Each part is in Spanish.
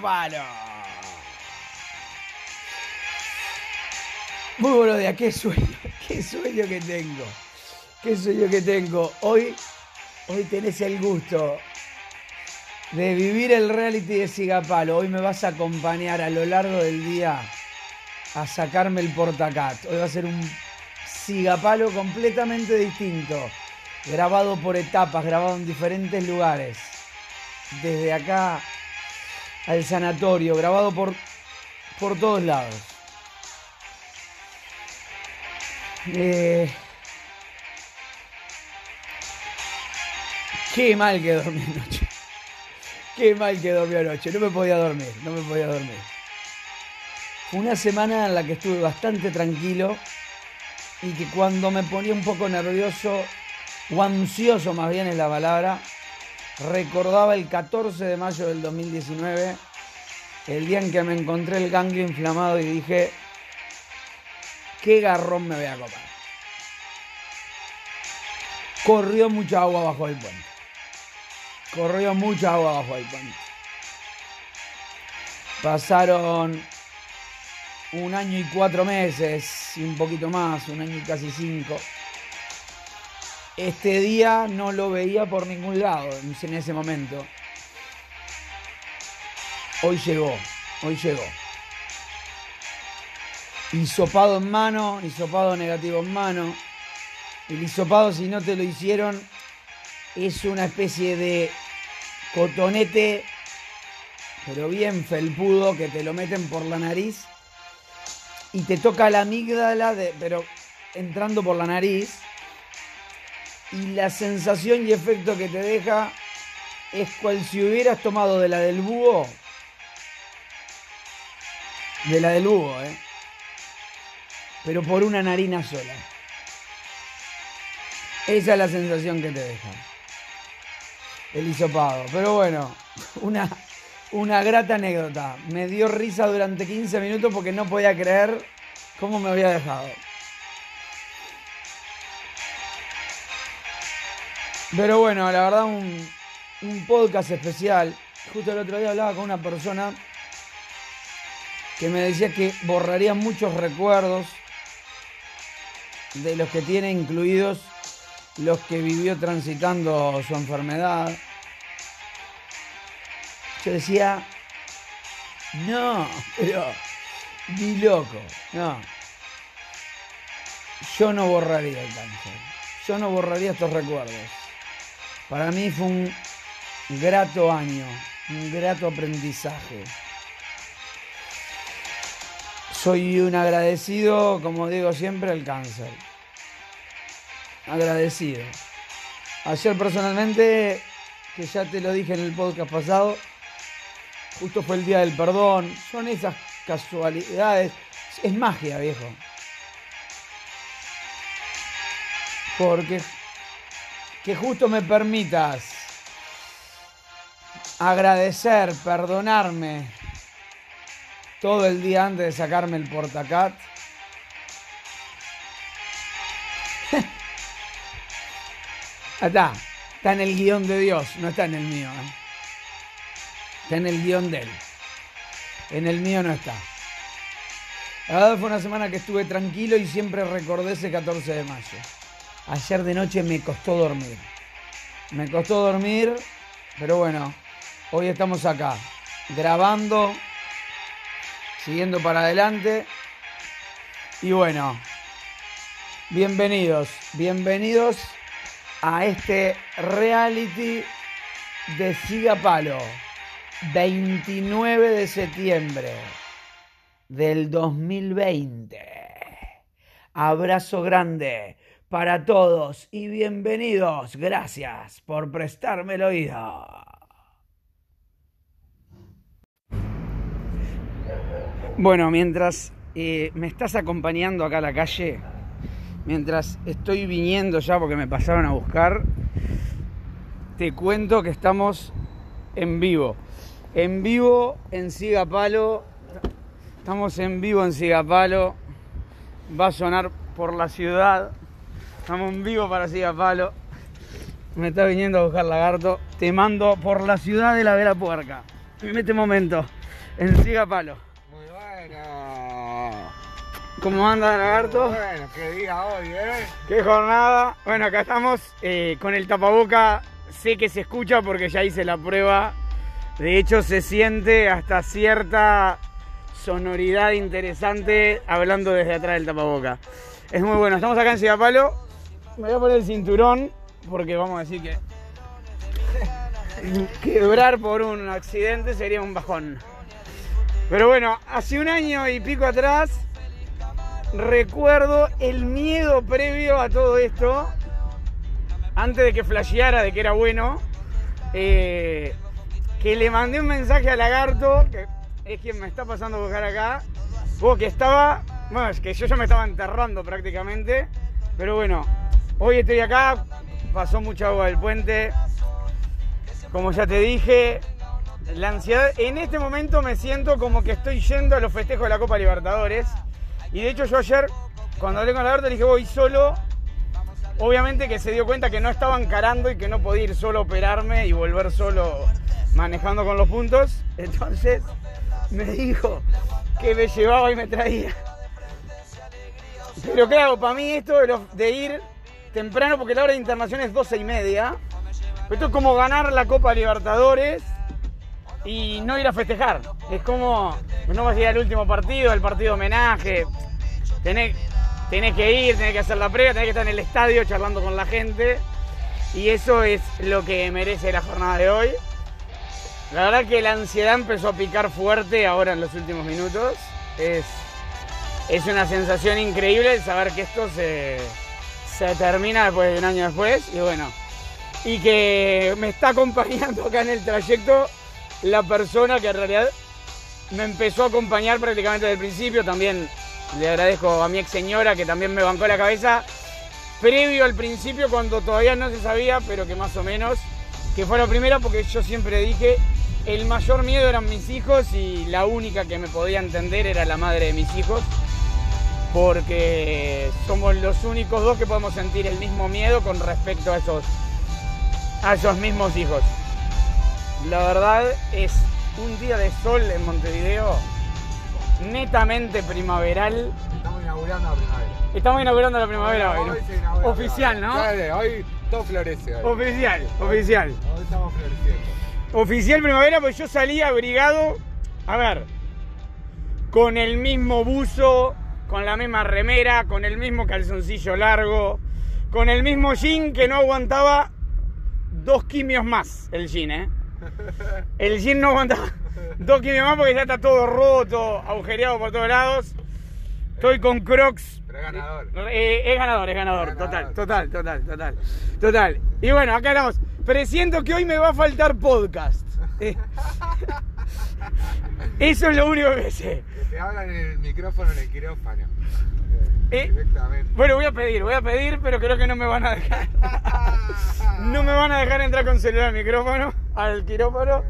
Palo. Muy buenos días, qué sueño, qué sueño que tengo. Qué sueño que tengo. Hoy, hoy tenés el gusto de vivir el reality de Sigapalo. Hoy me vas a acompañar a lo largo del día a sacarme el portacat. Hoy va a ser un Sigapalo completamente distinto. Grabado por etapas, grabado en diferentes lugares. Desde acá al sanatorio, grabado por, por todos lados. Eh, qué mal que dormí anoche. Qué mal que dormí anoche. No me podía dormir, no me podía dormir. Fue una semana en la que estuve bastante tranquilo y que cuando me ponía un poco nervioso o ansioso más bien es la palabra, recordaba el 14 de mayo del 2019, el día en que me encontré el ganglio inflamado y dije, qué garrón me voy a copar. Corrió mucha agua bajo el puente. Corrió mucha agua bajo el puente. Pasaron un año y cuatro meses, y un poquito más, un año y casi cinco. Este día no lo veía por ningún lado en ese momento. Hoy llegó, hoy llegó. Hisopado en mano, hisopado negativo en mano. El hisopado, si no te lo hicieron, es una especie de cotonete, pero bien felpudo, que te lo meten por la nariz y te toca la amígdala, de, pero entrando por la nariz. Y la sensación y efecto que te deja es cual si hubieras tomado de la del búho. De la del búho, ¿eh? Pero por una narina sola. Esa es la sensación que te deja. El hisopado. Pero bueno, una, una grata anécdota. Me dio risa durante 15 minutos porque no podía creer cómo me había dejado. Pero bueno, la verdad un, un podcast especial. Justo el otro día hablaba con una persona que me decía que borraría muchos recuerdos de los que tiene incluidos los que vivió transitando su enfermedad. Yo decía, no, pero ni loco, no. Yo no borraría el cáncer. Yo no borraría estos recuerdos. Para mí fue un grato año, un grato aprendizaje. Soy un agradecido, como digo siempre, al cáncer. Agradecido. Ayer personalmente, que ya te lo dije en el podcast pasado, justo fue el día del perdón. Son esas casualidades. Es magia, viejo. Porque que justo me permitas agradecer, perdonarme todo el día antes de sacarme el portacat. está, está en el guion de Dios, no está en el mío. ¿eh? Está en el guion de él. En el mío no está. La verdad fue una semana que estuve tranquilo y siempre recordé ese 14 de mayo. Ayer de noche me costó dormir. Me costó dormir, pero bueno, hoy estamos acá, grabando, siguiendo para adelante. Y bueno, bienvenidos, bienvenidos a este reality de Siga Palo. 29 de septiembre del 2020. Abrazo grande para todos y bienvenidos. Gracias por prestarme el oído. Bueno, mientras eh, me estás acompañando acá a la calle, mientras estoy viniendo ya porque me pasaron a buscar, te cuento que estamos en vivo. En vivo en Sigapalo. Estamos en vivo en Sigapalo. Va a sonar por la ciudad. Estamos en vivo para Sigapalo. me está viniendo a buscar lagarto. Te mando por la ciudad de la Vela Puerca. En este momento, en Siga Palo. Muy bueno. ¿Cómo anda lagarto? Bueno, qué día hoy, ¿eh? Qué jornada. Bueno, acá estamos eh, con el tapaboca. Sé que se escucha porque ya hice la prueba. De hecho, se siente hasta cierta sonoridad interesante hablando desde atrás del tapaboca. Es muy bueno. Estamos acá en Ciudad Palo. Me voy a poner el cinturón porque vamos a decir que quebrar por un accidente sería un bajón. Pero bueno, hace un año y pico atrás recuerdo el miedo previo a todo esto, antes de que flasheara de que era bueno, eh, que le mandé un mensaje a Lagarto, que es quien me está pasando a buscar acá, que estaba, bueno, es que yo ya me estaba enterrando prácticamente, pero bueno, hoy estoy acá, pasó mucha agua del puente, como ya te dije, la ansiedad, en este momento me siento como que estoy yendo a los festejos de la Copa Libertadores, y de hecho yo ayer, cuando hablé con Alberto, le dije, voy solo. Obviamente que se dio cuenta que no estaba encarando y que no podía ir solo a operarme y volver solo manejando con los puntos. Entonces me dijo que me llevaba y me traía. Pero claro, para mí esto de, de ir temprano, porque la hora de internación es 12 y media. Esto es como ganar la Copa Libertadores y no ir a festejar. Es como, no vas a ir al último partido, el partido homenaje. Tenés, tenés que ir, tenés que hacer la previa, tenés que estar en el estadio charlando con la gente. Y eso es lo que merece la jornada de hoy. La verdad que la ansiedad empezó a picar fuerte ahora en los últimos minutos. Es, es una sensación increíble saber que esto se, se termina después de un año después. Y bueno, y que me está acompañando acá en el trayecto la persona que en realidad me empezó a acompañar prácticamente desde el principio. También le agradezco a mi ex señora que también me bancó la cabeza previo al principio cuando todavía no se sabía, pero que más o menos, que fue la primera porque yo siempre dije, el mayor miedo eran mis hijos y la única que me podía entender era la madre de mis hijos, porque somos los únicos dos que podemos sentir el mismo miedo con respecto a esos, a esos mismos hijos. La verdad es un día de sol en Montevideo, netamente primaveral. Estamos inaugurando la primavera. Estamos inaugurando la primavera hoy, Oficial, ¿no? Dale, hoy todo florece. Hoy. Oficial, oficial. Hoy estamos floreciendo. Oficial primavera, pues yo salí abrigado, a ver, con el mismo buzo, con la misma remera, con el mismo calzoncillo largo, con el mismo jean que no aguantaba dos quimios más, el jean, ¿eh? El jean no aguantaba dos quimios más porque ya está todo roto, agujereado por todos lados. Estoy con Crocs. Pero es ganador. Eh, es ganador, es ganador. Ganador. Total, total, total, total. Total. Y bueno, acá estamos. Presiento que hoy me va a faltar podcast. Eh, Eso es lo único que sé. Que te hablan en el micrófono en el quirófano. Eh, Directamente. Bueno, voy a pedir, voy a pedir, pero creo que no me van a dejar. No me van a dejar entrar con celular al micrófono, al quirófano,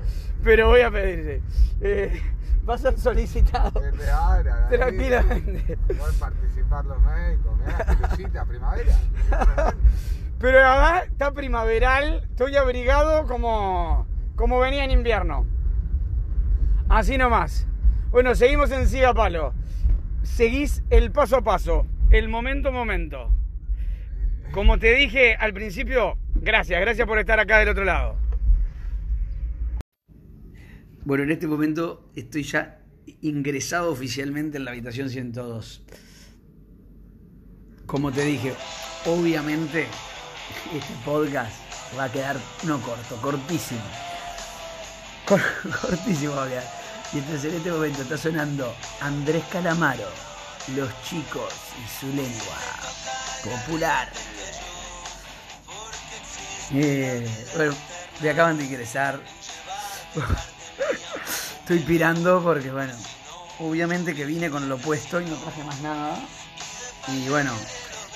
pero voy a pedir. sí. Eh, va a ser solicitado. Que te abran. Tranquilamente. Pueden participar los médicos. Mirá, Lucita, primavera. Pero la verdad está primaveral, estoy abrigado como, como venía en invierno. Así nomás. Bueno, seguimos en Siga Palo. Seguís el paso a paso, el momento a momento. Como te dije al principio, gracias, gracias por estar acá del otro lado. Bueno, en este momento estoy ya ingresado oficialmente en la habitación 102. Como te dije, obviamente este podcast va a quedar no corto, cortísimo. Cor- cortísimo. Y entonces en este momento está sonando Andrés Calamaro, Los chicos y su lengua popular. Eh, me acaban de ingresar. Estoy pirando porque, bueno, obviamente que vine con lo puesto y no traje más nada. Y bueno,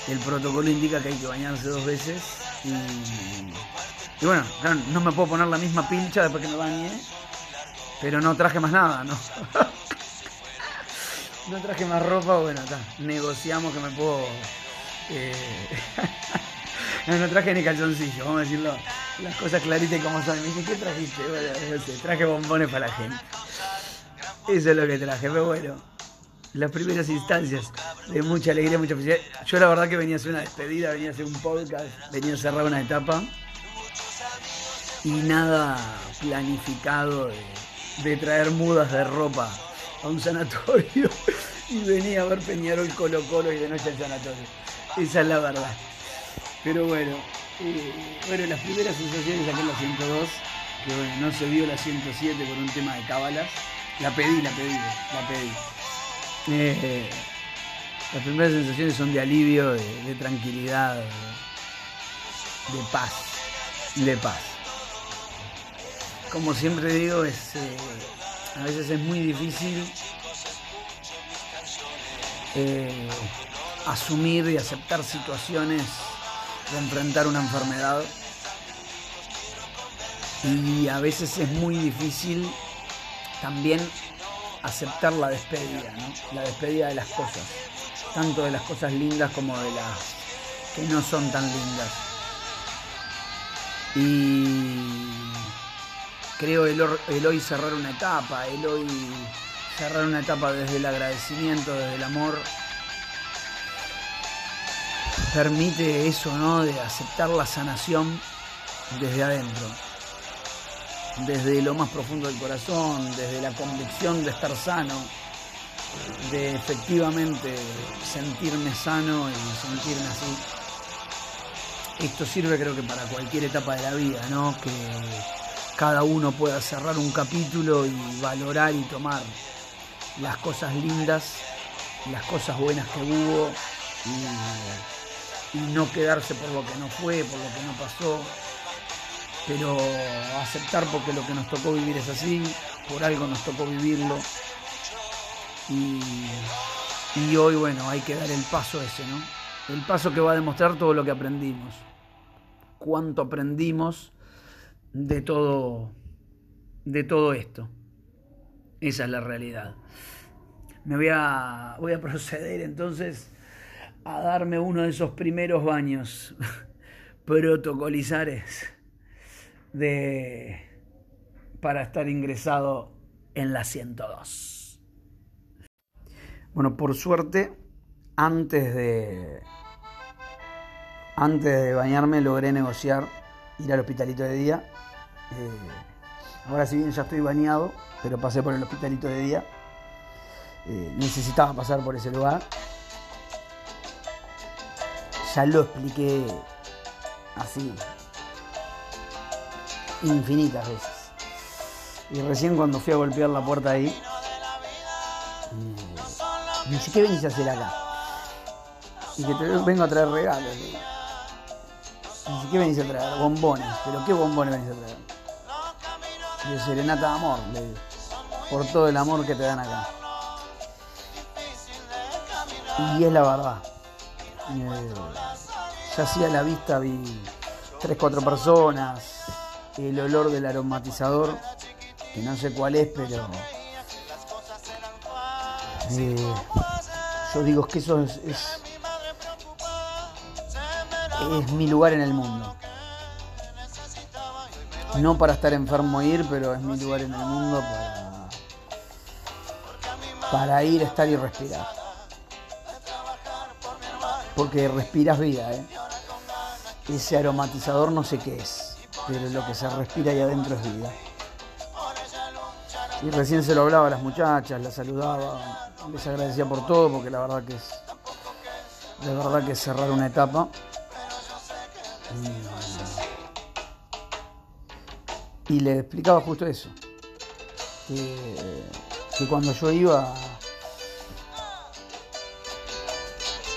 el protocolo indica que hay que bañarse dos veces. Y, y bueno, no me puedo poner la misma pincha después que me bañe. Pero no traje más nada, ¿no? no traje más ropa, bueno, está. Negociamos que me puedo. eh, No, traje ni calzoncillo, vamos a decirlo. Las cosas claritas y como son. Me dice, ¿qué trajiste? Bueno, traje bombones para la gente. Eso es lo que traje, pero bueno. Las primeras instancias de mucha alegría, mucha felicidad. Yo la verdad que venía a hacer una despedida, venía a hacer un podcast, venía a cerrar una etapa. Y nada planificado de, traer mudas de ropa a un sanatorio y venía a ver Peñarol Colo Colo y de noche al sanatorio. Esa es la verdad. Pero bueno, eh, bueno, las primeras sensaciones acá en la 102, que bueno, no se vio la 107 por un tema de cábalas. La pedí, la pedí, la pedí. Eh, las primeras sensaciones son de alivio, de, de tranquilidad, de, de paz, de paz. Como siempre digo, es, eh, a veces es muy difícil eh, asumir y aceptar situaciones de enfrentar una enfermedad. Y a veces es muy difícil también aceptar la despedida, la despedida de las cosas, tanto de las cosas lindas como de las que no son tan lindas. Y creo el, hoy cerrar una etapa, el hoy cerrar una etapa desde el agradecimiento, desde el amor, permite eso, ¿no? De aceptar la sanación desde adentro, desde lo más profundo del corazón, desde la convicción de estar sano, de efectivamente sentirme sano y sentirme así. Esto sirve creo que para cualquier etapa de la vida, ¿no? Que cada uno pueda cerrar un capítulo y valorar y tomar las cosas lindas, las cosas buenas que hubo y, no quedarse por lo que no fue, por lo que no pasó, pero aceptar porque lo que nos tocó vivir es así, por algo nos tocó vivirlo y, y hoy bueno, hay que dar el paso ese, ¿no? El paso que va a demostrar todo lo que aprendimos, cuánto aprendimos de todo, de todo esto. Esa es la realidad. Me voy a, voy a proceder entonces a darme uno de esos primeros baños protocolizares de, para estar ingresado en la 102. Bueno, por suerte, antes de, antes de bañarme logré negociar ir al hospitalito de día. Eh, ahora si bien ya estoy bañado, pero pasé por el hospitalito de día. Eh, necesitaba pasar por ese lugar. Ya lo expliqué así infinitas veces. Y recién cuando fui a golpear la puerta ahí, eh, me dice, ¿qué venís a hacer acá? Y que te vengo a traer regalos. Dice, ¿qué venís a traer? Bombones. ¿Pero qué bombones venís a traer? De serenata de amor, le. Por todo el amor que te dan acá. Y es la verdad. Eh, ya hacía la vista, vi tres, cuatro personas, el olor del aromatizador, que no sé cuál es, pero eh, yo digo que eso es, es, es, mi lugar en el mundo. No para estar enfermo ir, pero es mi lugar en el mundo para, para ir, estar y respirar. Porque respiras vida, ¿eh? Ese aromatizador no sé qué es pero lo que se respira ahí adentro es vida. Y recién se lo hablaba a las muchachas, las saludaba, les agradecía por todo, porque la verdad que es, de verdad que es cerrar una etapa. Y, y le explicaba justo eso, que, cuando yo iba,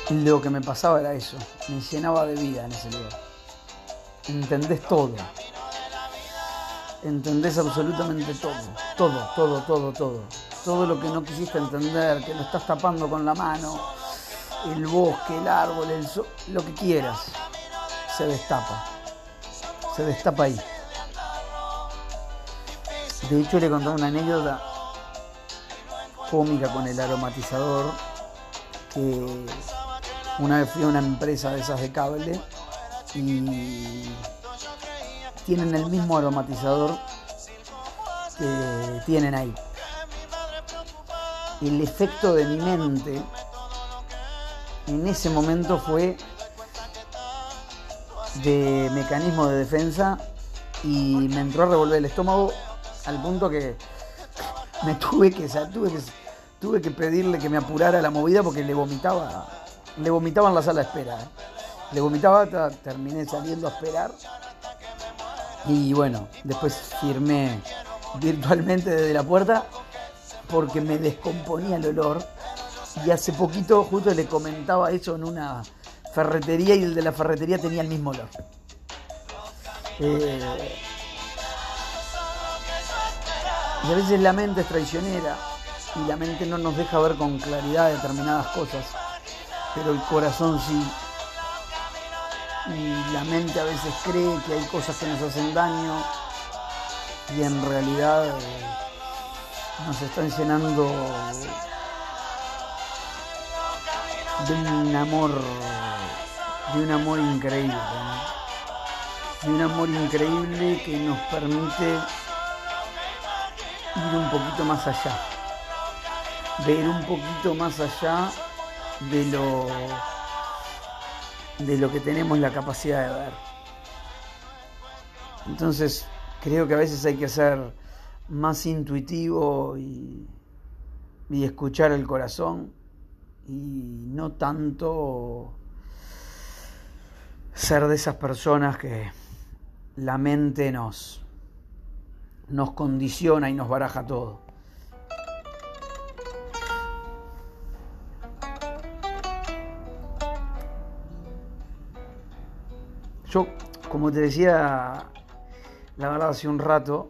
lo que me pasaba era eso, me llenaba de vida en ese lugar entendés todo. Entendés absolutamente todo. Todo, todo, todo, todo. Todo lo que no quisiste entender, que lo estás tapando con la mano, el bosque, el árbol, el sol, lo que quieras, se destapa. Se destapa ahí. De hecho, le conté una anécdota cómica con el aromatizador, que una vez fui a una empresa de esas de cable y tienen el mismo aromatizador que tienen ahí. El efecto de mi mente en ese momento fue de mecanismo de defensa y me entró a revolver el estómago al punto que me tuve que, tuve que, tuve que pedirle que me apurara la movida porque le vomitaba, le vomitaba en la sala de espera. ¿eh? Le vomitaba, terminé saliendo a esperar. Y bueno, después firmé virtualmente desde la puerta porque me descomponía el olor. Y hace poquito justo le comentaba eso en una ferretería y el de la ferretería tenía el mismo olor. Eh, a veces la mente es traicionera y la mente no nos deja ver con claridad determinadas cosas, pero el corazón sí. Y la mente a veces cree que hay cosas que nos hacen daño y en realidad eh, nos están llenando de un amor, de un amor increíble, de un amor increíble que nos permite ir un poquito más allá, ver un poquito más allá de lo, de lo que tenemos la capacidad de ver. Entonces, creo que a veces hay que ser más intuitivo y, y escuchar el corazón y no tanto ser de esas personas que la mente nos, nos condiciona y nos baraja todo. Yo, como te decía, la verdad hace un rato,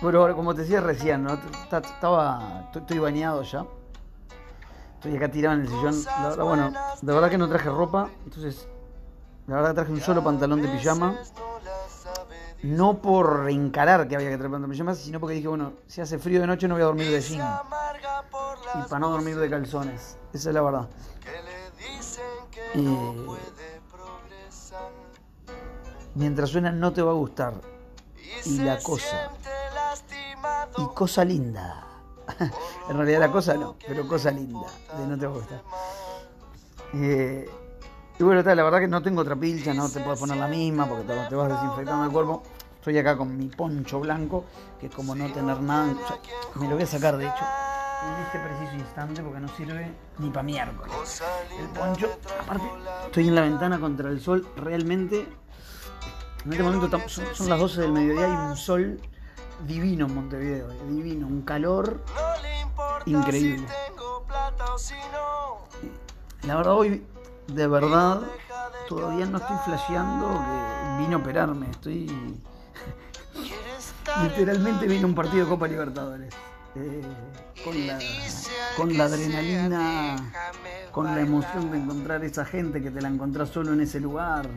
pero como te decía recién, ¿no? Estaba, estoy bañado ya. Estoy acá tirado en el sillón. La verdad, bueno, de verdad que no traje ropa, entonces, la verdad traje un solo pantalón de pijama no por encarar que había que traer pijamas, sino porque dije, bueno, si hace frío de noche no voy a dormir de jean. Y para no dormir de calzones. Esa es la verdad. mientras suena no te va a gustar. Y la cosa. Y cosa linda. en realidad la cosa no, pero cosa linda. De no te va a gustar. Eh, y bueno, la verdad que no tengo otra pilcha, no te puedes poner la misma porque te, vas desinfectando el cuerpo. Estoy acá con mi poncho blanco, que es como no tener nada. me lo voy a sacar de hecho en este preciso instante porque no sirve ni para miércoles. El poncho, aparte, estoy en la ventana contra el sol, realmente. En este momento son, las 12 del mediodía y un sol divino en Montevideo, eh, divino, un calor increíble. La verdad hoy de verdad todavía no estoy flasheando que vine a operarme. Estoy. Literalmente vine un partido de Copa Libertadores. Eh, con, la, con la adrenalina, con la emoción de encontrar esa gente que te la encontrás solo en ese lugar.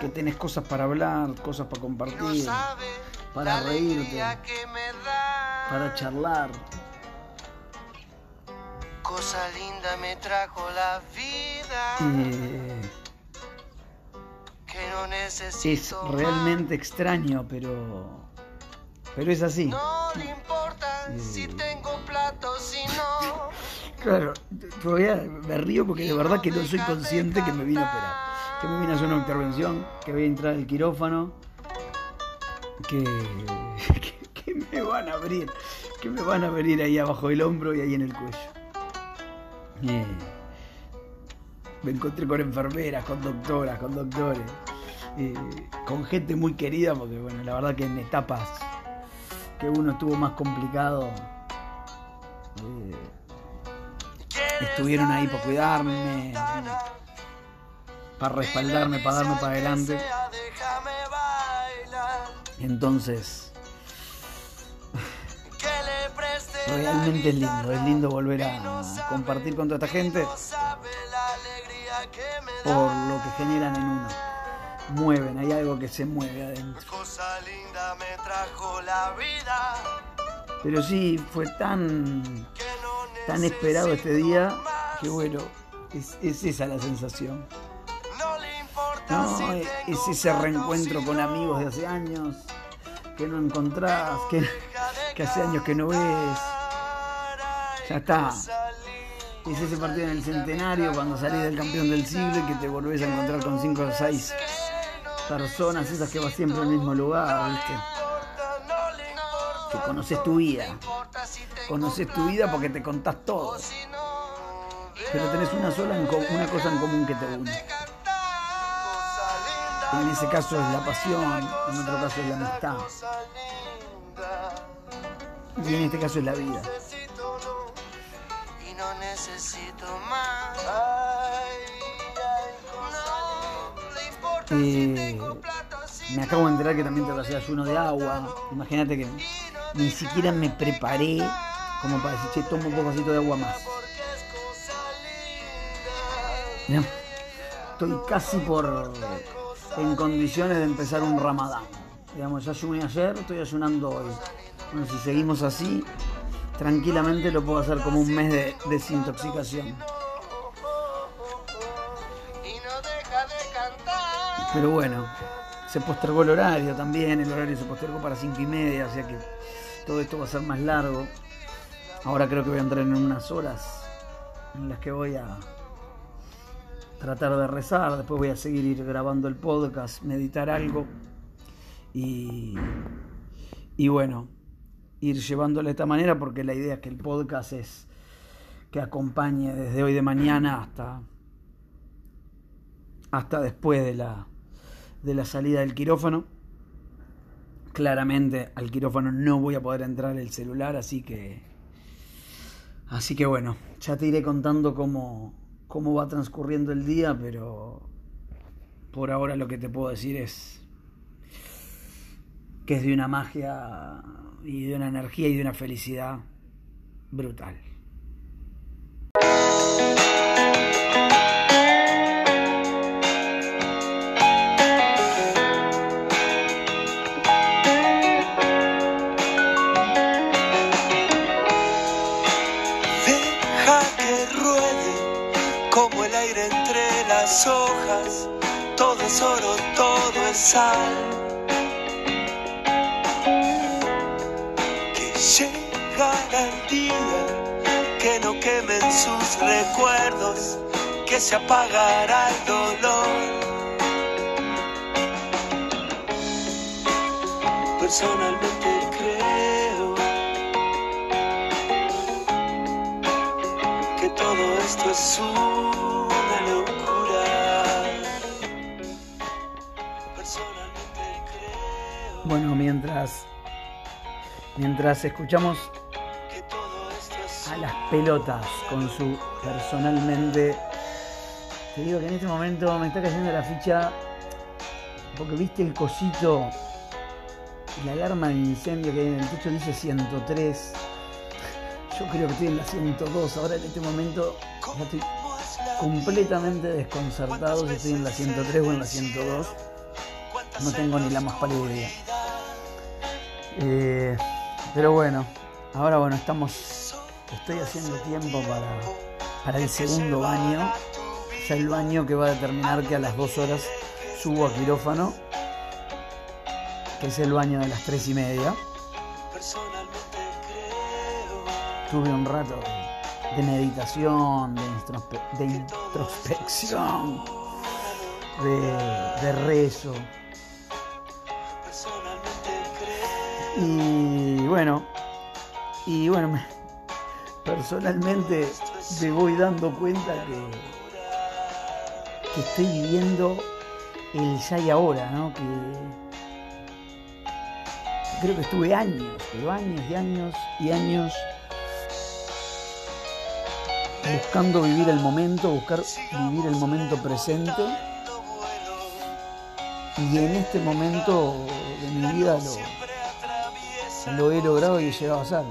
Que tenés cosas para hablar, cosas para compartir, para reírte, para charlar cosa linda me trajo la vida. Eh, que no necesito. Es realmente extraño, pero. Pero es así. No le importa eh, si tengo plato, si no. claro, todavía me río porque de verdad que no soy consciente que me vine a operar. Que me vine a hacer una intervención, que voy a entrar al quirófano, que, que, que me van a abrir, que me van a abrir ahí abajo del hombro y ahí en el cuello. Me encontré con enfermeras, con doctoras, con doctores, con gente muy querida, porque bueno, la verdad que en etapas que uno estuvo más complicado, eh, estuvieron ahí para cuidarme, para respaldarme, para darme para adelante. Entonces, realmente es lindo, es lindo volver a compartir con toda esta gente por lo que generan en uno. Mueven, hay algo que se mueve adentro. Pero sí, fue tan, tan esperado este día que bueno, Es, es esa la sensación. No es ese reencuentro con amigos de hace años que no encontrás, que, que hace años que no ves. Ya está. Es ese partido en el centenario cuando salís del campeón del siglo y que te volvés a encontrar con cinco o seis personas, esas que vas siempre al mismo lugar, ¿viste? Que conoces tu vida. Conoces tu vida porque te contás todo. Pero tenés una sola una cosa en común que te une. En ese caso es la pasión, en otro caso es la amistad. Y en este caso es la vida. Eh, Me acabo de enterar que también te lo hacías uno de agua. Imagínate que ni siquiera me preparé como para decir, che, tomo un pococito de agua más. Estoy casi por en condiciones de empezar un ramadán. Digamos, ya ayuné ayer, estoy ayunando hoy. Bueno, si seguimos así, tranquilamente lo puedo hacer como un mes de desintoxicación. Y no deja de cantar. Pero bueno, se postergó el horario también, el horario se postergó para cinco y media, o sea que todo esto va a ser más largo. Ahora creo que voy a entrar en unas horas en las que voy a tratar de rezar, después voy a seguir ir grabando el podcast, meditar algo y, y bueno, ir llevándolo de esta manera porque la idea es que el podcast es que acompañe desde hoy de mañana hasta hasta después de la, de la salida del quirófano. Claramente al quirófano no voy a poder entrar el celular, así que. Así que bueno, ya te iré contando cómo, cómo va transcurriendo el día, pero por ahora lo que te puedo decir es que es de una magia y de una energía y de una felicidad brutal. Deja que ruede como el aire entre las hojas. Todo es oro, todo es sal. Llegará el día que no quemen sus recuerdos, que se apagará el dolor. Personalmente creo que todo esto es una locura. Personalmente creo Bueno, mientras, mientras escuchamos a las pelotas con su personalmente. Te digo que en este momento me está cayendo la ficha porque viste el cosito, la alarma de incendio que hay en el techo dice 103. Yo creo que estoy en la 102. Ahora en este momento ya estoy completamente desconcertado si estoy en la 103 o en la 102. No tengo ni la más pálida. Eh, pero bueno, ahora bueno, estamos. Estoy haciendo tiempo para, para el segundo baño. Ya el baño que va a determinar que a las dos horas subo a quirófano. Que es el baño de las tres y media. Tuve un rato de meditación, de, introspe- de introspección, de, de rezo. Y bueno, y bueno, me- personalmente me voy dando cuenta que, que estoy viviendo el ya y ahora, ¿no? Que creo que estuve años, pero años y años y años buscando vivir el momento, buscar vivir el momento presente. Y en este momento de mi vida lo, lo he logrado y he llegado a ser.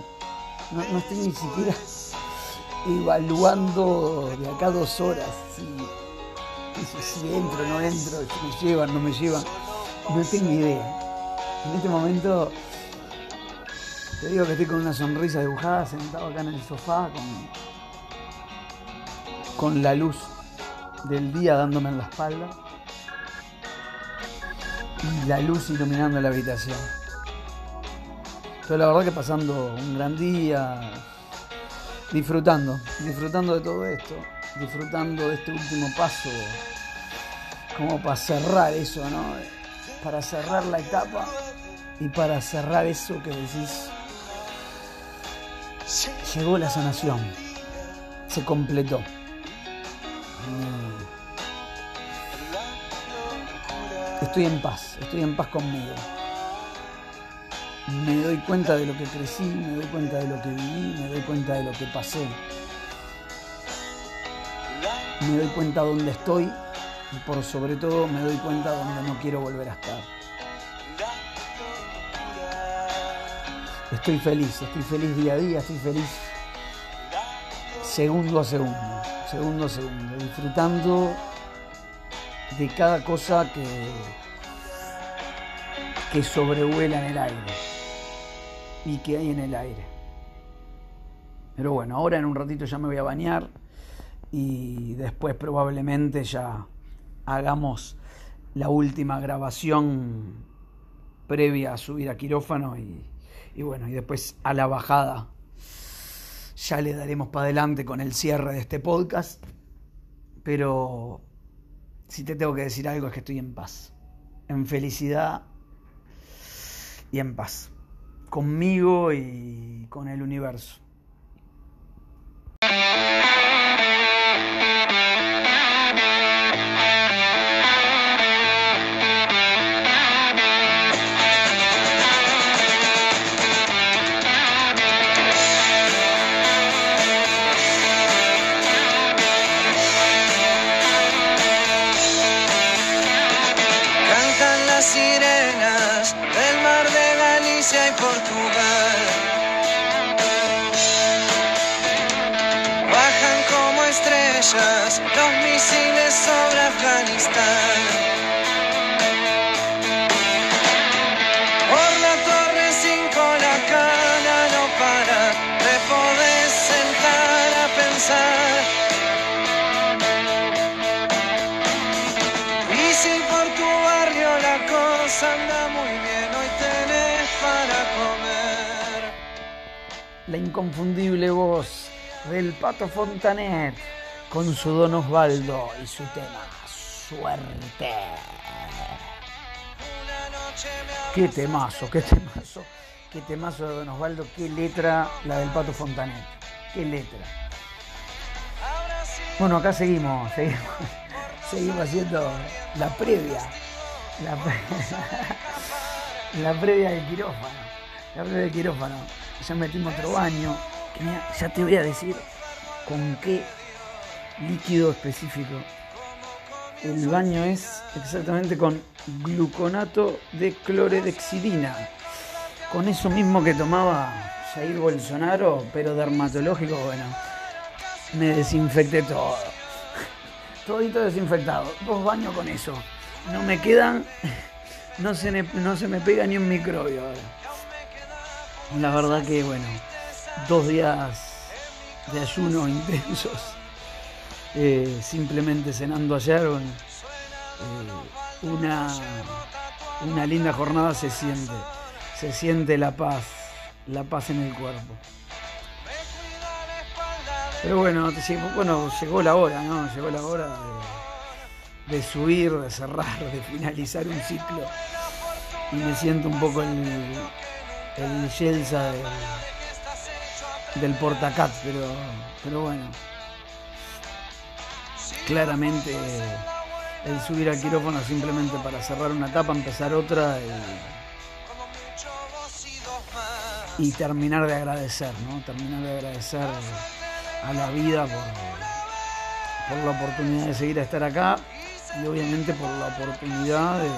No, estoy ni siquiera evaluando de acá dos horas si, si, entro no entro, si me llevan, no me llevan. No tengo idea. En este momento te digo que estoy con una sonrisa dibujada, sentado acá en el sofá, con, con la luz del día dándome en la espalda y la luz iluminando la habitación. Pero la verdad que pasando un gran día, disfrutando, disfrutando de todo esto, disfrutando de este último paso, como para cerrar eso, ¿no? Para cerrar la etapa y para cerrar eso que decís, llegó la sanación, se completó. Estoy en paz, estoy en paz conmigo. Me doy cuenta de lo que crecí, me doy cuenta de lo que viví, me doy cuenta de lo que pasé. Me doy cuenta dónde estoy y por sobre todo me doy cuenta dónde no quiero volver a estar. Estoy feliz, estoy feliz día a día, estoy feliz segundo a segundo, segundo a segundo, disfrutando de cada cosa que, que sobrevuela en el aire y que hay en el aire. Pero bueno, ahora en un ratito ya me voy a bañar y después probablemente ya hagamos la última grabación previa a subir a quirófano y, y bueno, y después a la bajada ya le daremos para adelante con el cierre de este podcast. Pero si te tengo que decir algo es que estoy en paz, en felicidad y en paz, conmigo y con el universo. Del Pato Fontanet con su Don Osvaldo y su tema Suerte. Qué temazo, qué temazo, qué temazo de Don Osvaldo, qué letra la del Pato Fontanet, qué letra. Bueno, acá seguimos, seguimos, seguimos haciendo la previa, la, la previa del quirófano, la previa del quirófano. Ya metimos otro baño, ya te voy a decir con qué líquido específico. El baño es exactamente con gluconato de cloredexidina, con eso mismo que tomaba Jair Bolsonaro, pero dermatológico, bueno, me desinfecté todo. Todito desinfectado. Dos baños con eso. No me quedan. No se, no se me pega ni un microbio. La verdad que, bueno, dos días de ayuno intensos. eh, simplemente cenando ayer. eh, una, una linda jornada se siente. Se siente la paz. La paz en el cuerpo. Pero bueno, bueno, llegó la hora, ¿no? Llegó la hora de, de subir, de cerrar, de finalizar un ciclo. Y me siento un poco el, el Yelsa del, del Portacat, pero, pero bueno. Claramente el subir al quirófano simplemente para cerrar una etapa, empezar otra y, y terminar de agradecer, ¿no? Terminar de agradecer a la vida por, la oportunidad de seguir a estar acá y obviamente por la oportunidad de,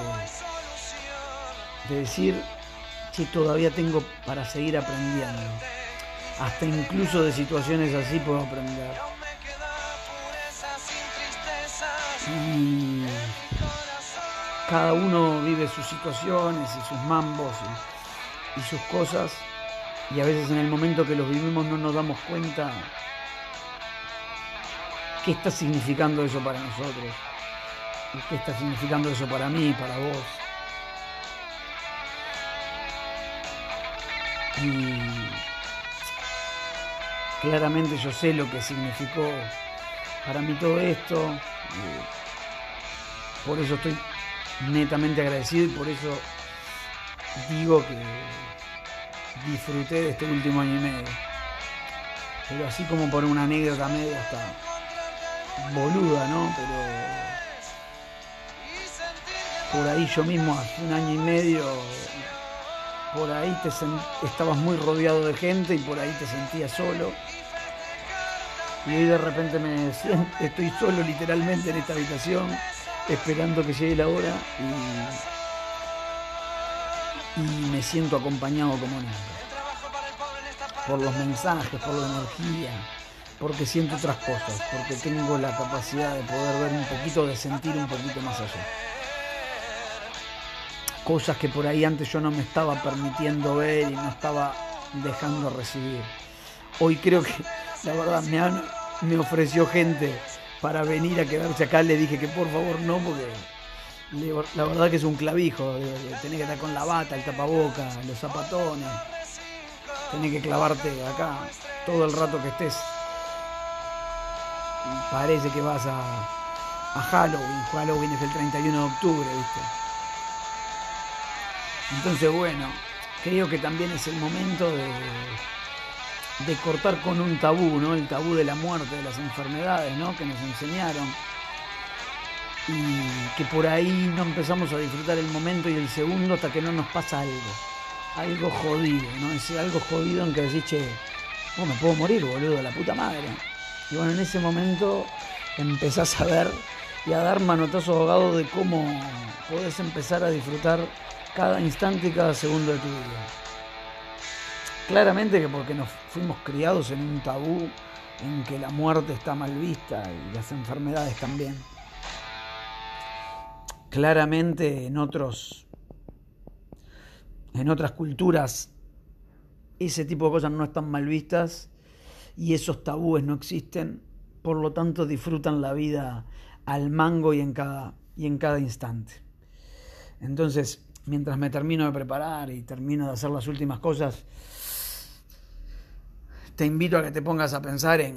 de decir que todavía tengo para seguir aprendiendo. Hasta incluso de situaciones así puedo aprender. Y cada uno vive sus situaciones y sus mambos y, y sus cosas. Y a veces en el momento que los vivimos no nos damos cuenta qué está significando eso para nosotros, qué está significando eso para mí, para vos. Y claramente yo sé lo que significó para mí todo esto. Por eso estoy netamente agradecido y por eso digo que disfruté de este último año y medio. Pero así como por una anécdota medio hasta boluda, ¿no? Pero por ahí yo mismo hace un año y medio, por ahí te estabas muy rodeado de gente y por ahí te sentías solo. Y hoy de repente me siento, estoy solo literalmente en esta habitación, esperando que llegue la hora y, y me siento acompañado como nunca. Por los mensajes, por la energía, porque siento otras cosas, porque tengo la capacidad de poder ver un poquito, de sentir un poquito más allá. Cosas que por ahí antes yo no me estaba permitiendo ver y no estaba dejando recibir. Hoy creo que la verdad me, han, me ofreció gente para venir a quedarse acá. Le dije que por favor no, porque la verdad que es un clavijo. Tenés que estar con la bata, el tapaboca, los zapatones. Tenés que clavarte acá todo el rato que estés. Parece que vas a, a Halloween. Halloween es el 31 de octubre, ¿viste? Entonces, bueno, creo que también es el momento de de cortar con un tabú, ¿no? El tabú de la muerte, de las enfermedades, ¿no? Que nos enseñaron. Y que por ahí no empezamos a disfrutar el momento y el segundo hasta que no nos pasa algo. Algo jodido, ¿no? Es algo jodido en que decís, che, oh, me puedo morir, boludo, la puta madre. Y bueno, en ese momento empezás a ver y a dar manotazos ahogados de cómo podés empezar a disfrutar cada instante y cada segundo de tu vida. Claramente que porque nos fuimos criados en un tabú en que la muerte está mal vista y las enfermedades también. Claramente en otros en otras culturas ese tipo de cosas no están mal vistas y esos tabúes no existen, por lo tanto disfrutan la vida al mango y en cada y en cada instante. Entonces, mientras me termino de preparar y termino de hacer las últimas cosas, te invito a que te pongas a pensar en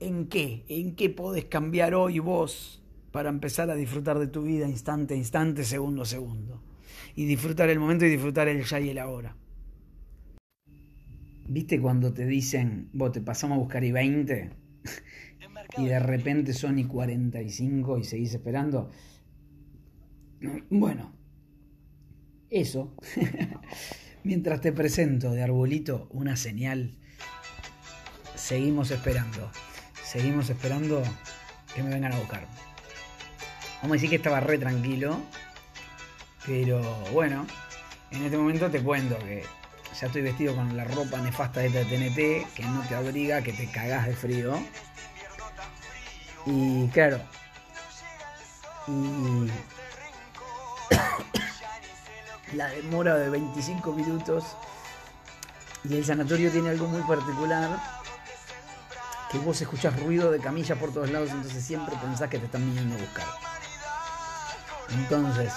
en qué, en qué podés cambiar hoy vos para empezar a disfrutar de tu vida instante a instante, segundo a segundo. Y disfrutar el momento y disfrutar el ya y el ahora. ¿Viste cuando te dicen, vos te pasamos a buscar y 20? y de repente son y 45 y seguís esperando. Bueno, eso. Mientras te presento de arbolito una señal seguimos esperando. Seguimos esperando que me vengan a buscar. Vamos a decir que estaba re tranquilo. Pero bueno, en este momento te cuento que ya estoy vestido con la ropa nefasta de TNT, que no te abriga, que te cagás de frío. Y claro. Y la demora de 25 minutos. Y el sanatorio tiene algo muy particular que vos escuchás ruido de camillas por todos lados, entonces siempre pensás que te están viniendo a buscar. Entonces,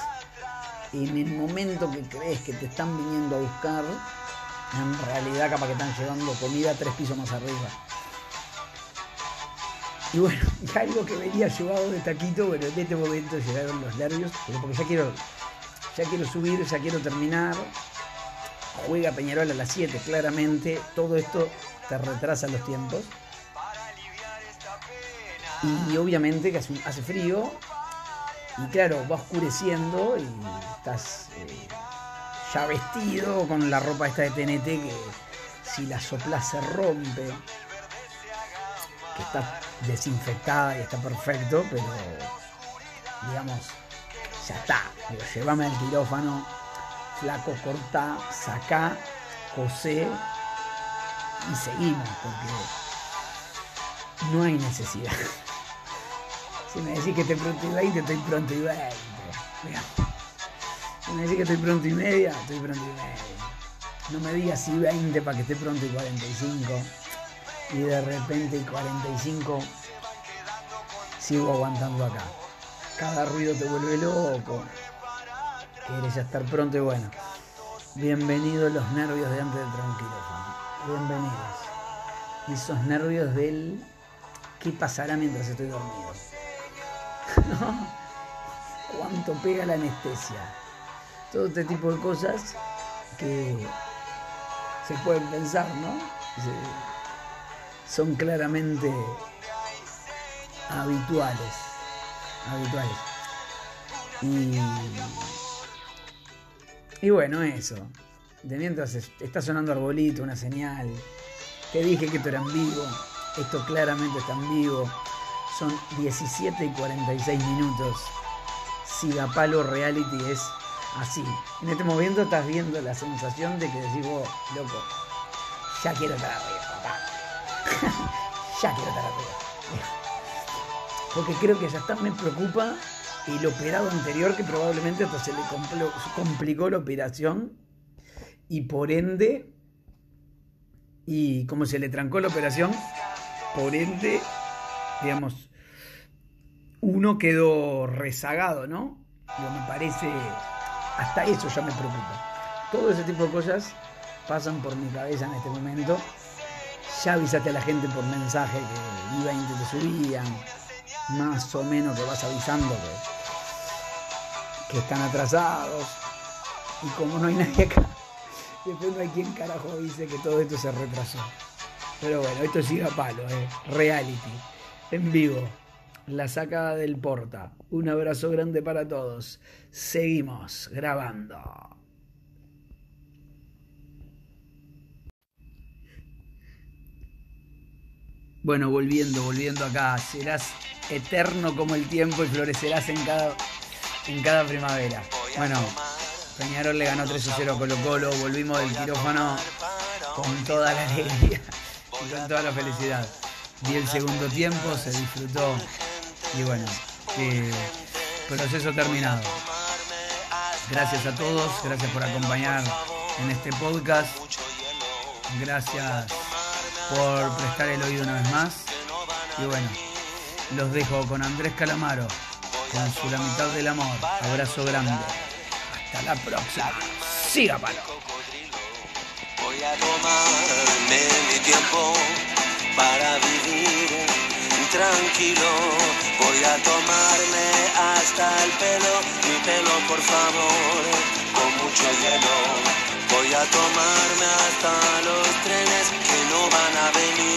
en el momento que crees que te están viniendo a buscar, en realidad capaz que están llevando comida tres pisos más arriba. Y bueno, algo que venía llevado de taquito, bueno, en este momento llegaron los nervios, pero porque ya quiero, ya quiero subir, ya quiero terminar. Juega Peñarol a las 7, claramente. Todo esto te retrasa los tiempos. Y obviamente que hace, frío. Y claro, va oscureciendo y estás eh, ya vestido con la ropa esta de TNT que si la soplas se rompe. Que está desinfectada y está perfecto, pero digamos, ya está. Digo, llévame al quirófano, flaco, corta, saca, cosé y seguimos, porque no hay necesidad. Si me decís que estoy pronto y 20, estoy pronto y 20. Si me decís que estoy pronto y media, estoy pronto y media. No me digas si 20 para que esté pronto y 45. Y de repente y 45 sigo aguantando acá. Cada ruido te vuelve loco. Ya estar pronto y bueno. Bienvenidos los nervios de antes del tranquilófono. Bienvenidos. Y esos nervios del qué pasará mientras estoy dormido. ¿Cuánto pega la anestesia? Todo este tipo de cosas que se pueden pensar, ¿no? Son claramente habituales. Habituales. Y, y bueno, eso. De mientras está sonando arbolito, una señal. Te dije que esto era en vivo. Esto claramente está en vivo. Son 17 y 46 minutos. Palo Reality es así. En este momento estás viendo la sensación de que decís vos, loco, ya quiero estar arriba, papá. ya quiero estar arriba. Porque creo que ya está, me preocupa el operado anterior que probablemente hasta se le complicó la operación y por ende, y como se le trancó la operación, por ende, digamos, uno quedó rezagado, ¿no? me parece, hasta eso ya me preocupa. Todo ese tipo de cosas pasan por mi cabeza en este momento. Ya avisaste a la gente por mensaje que iba y te subían, más o menos que vas avisando que, que están atrasados. Y como no hay nadie acá, después no hay quien carajo dice que todo esto se retrasó. Pero bueno, esto sigue a palo, eh. reality, en vivo la sacada del porta. Un abrazo grande para todos. Seguimos grabando. Bueno, volviendo, volviendo acá. Serás eterno como el tiempo y florecerás en cada, en cada primavera. Bueno, Peñarol le ganó 3 0 a Colo Colo. Volvimos del quirófano con toda la alegría y con toda la felicidad. Vi el segundo tiempo, se disfrutó y bueno, eh, proceso terminado. Gracias a todos, gracias por acompañar en este podcast. Gracias por prestar el oído una vez más. Y bueno, los dejo con Andrés Calamaro, con su La mitad del amor. Abrazo grande. Hasta la próxima. Siga palo. Voy a tomarme mi tiempo para vivir tranquilo. Voy a tomarme hasta el pelo, mi pelo por favor, con mucho hielo. Voy a tomarme hasta los trenes que no van a venir.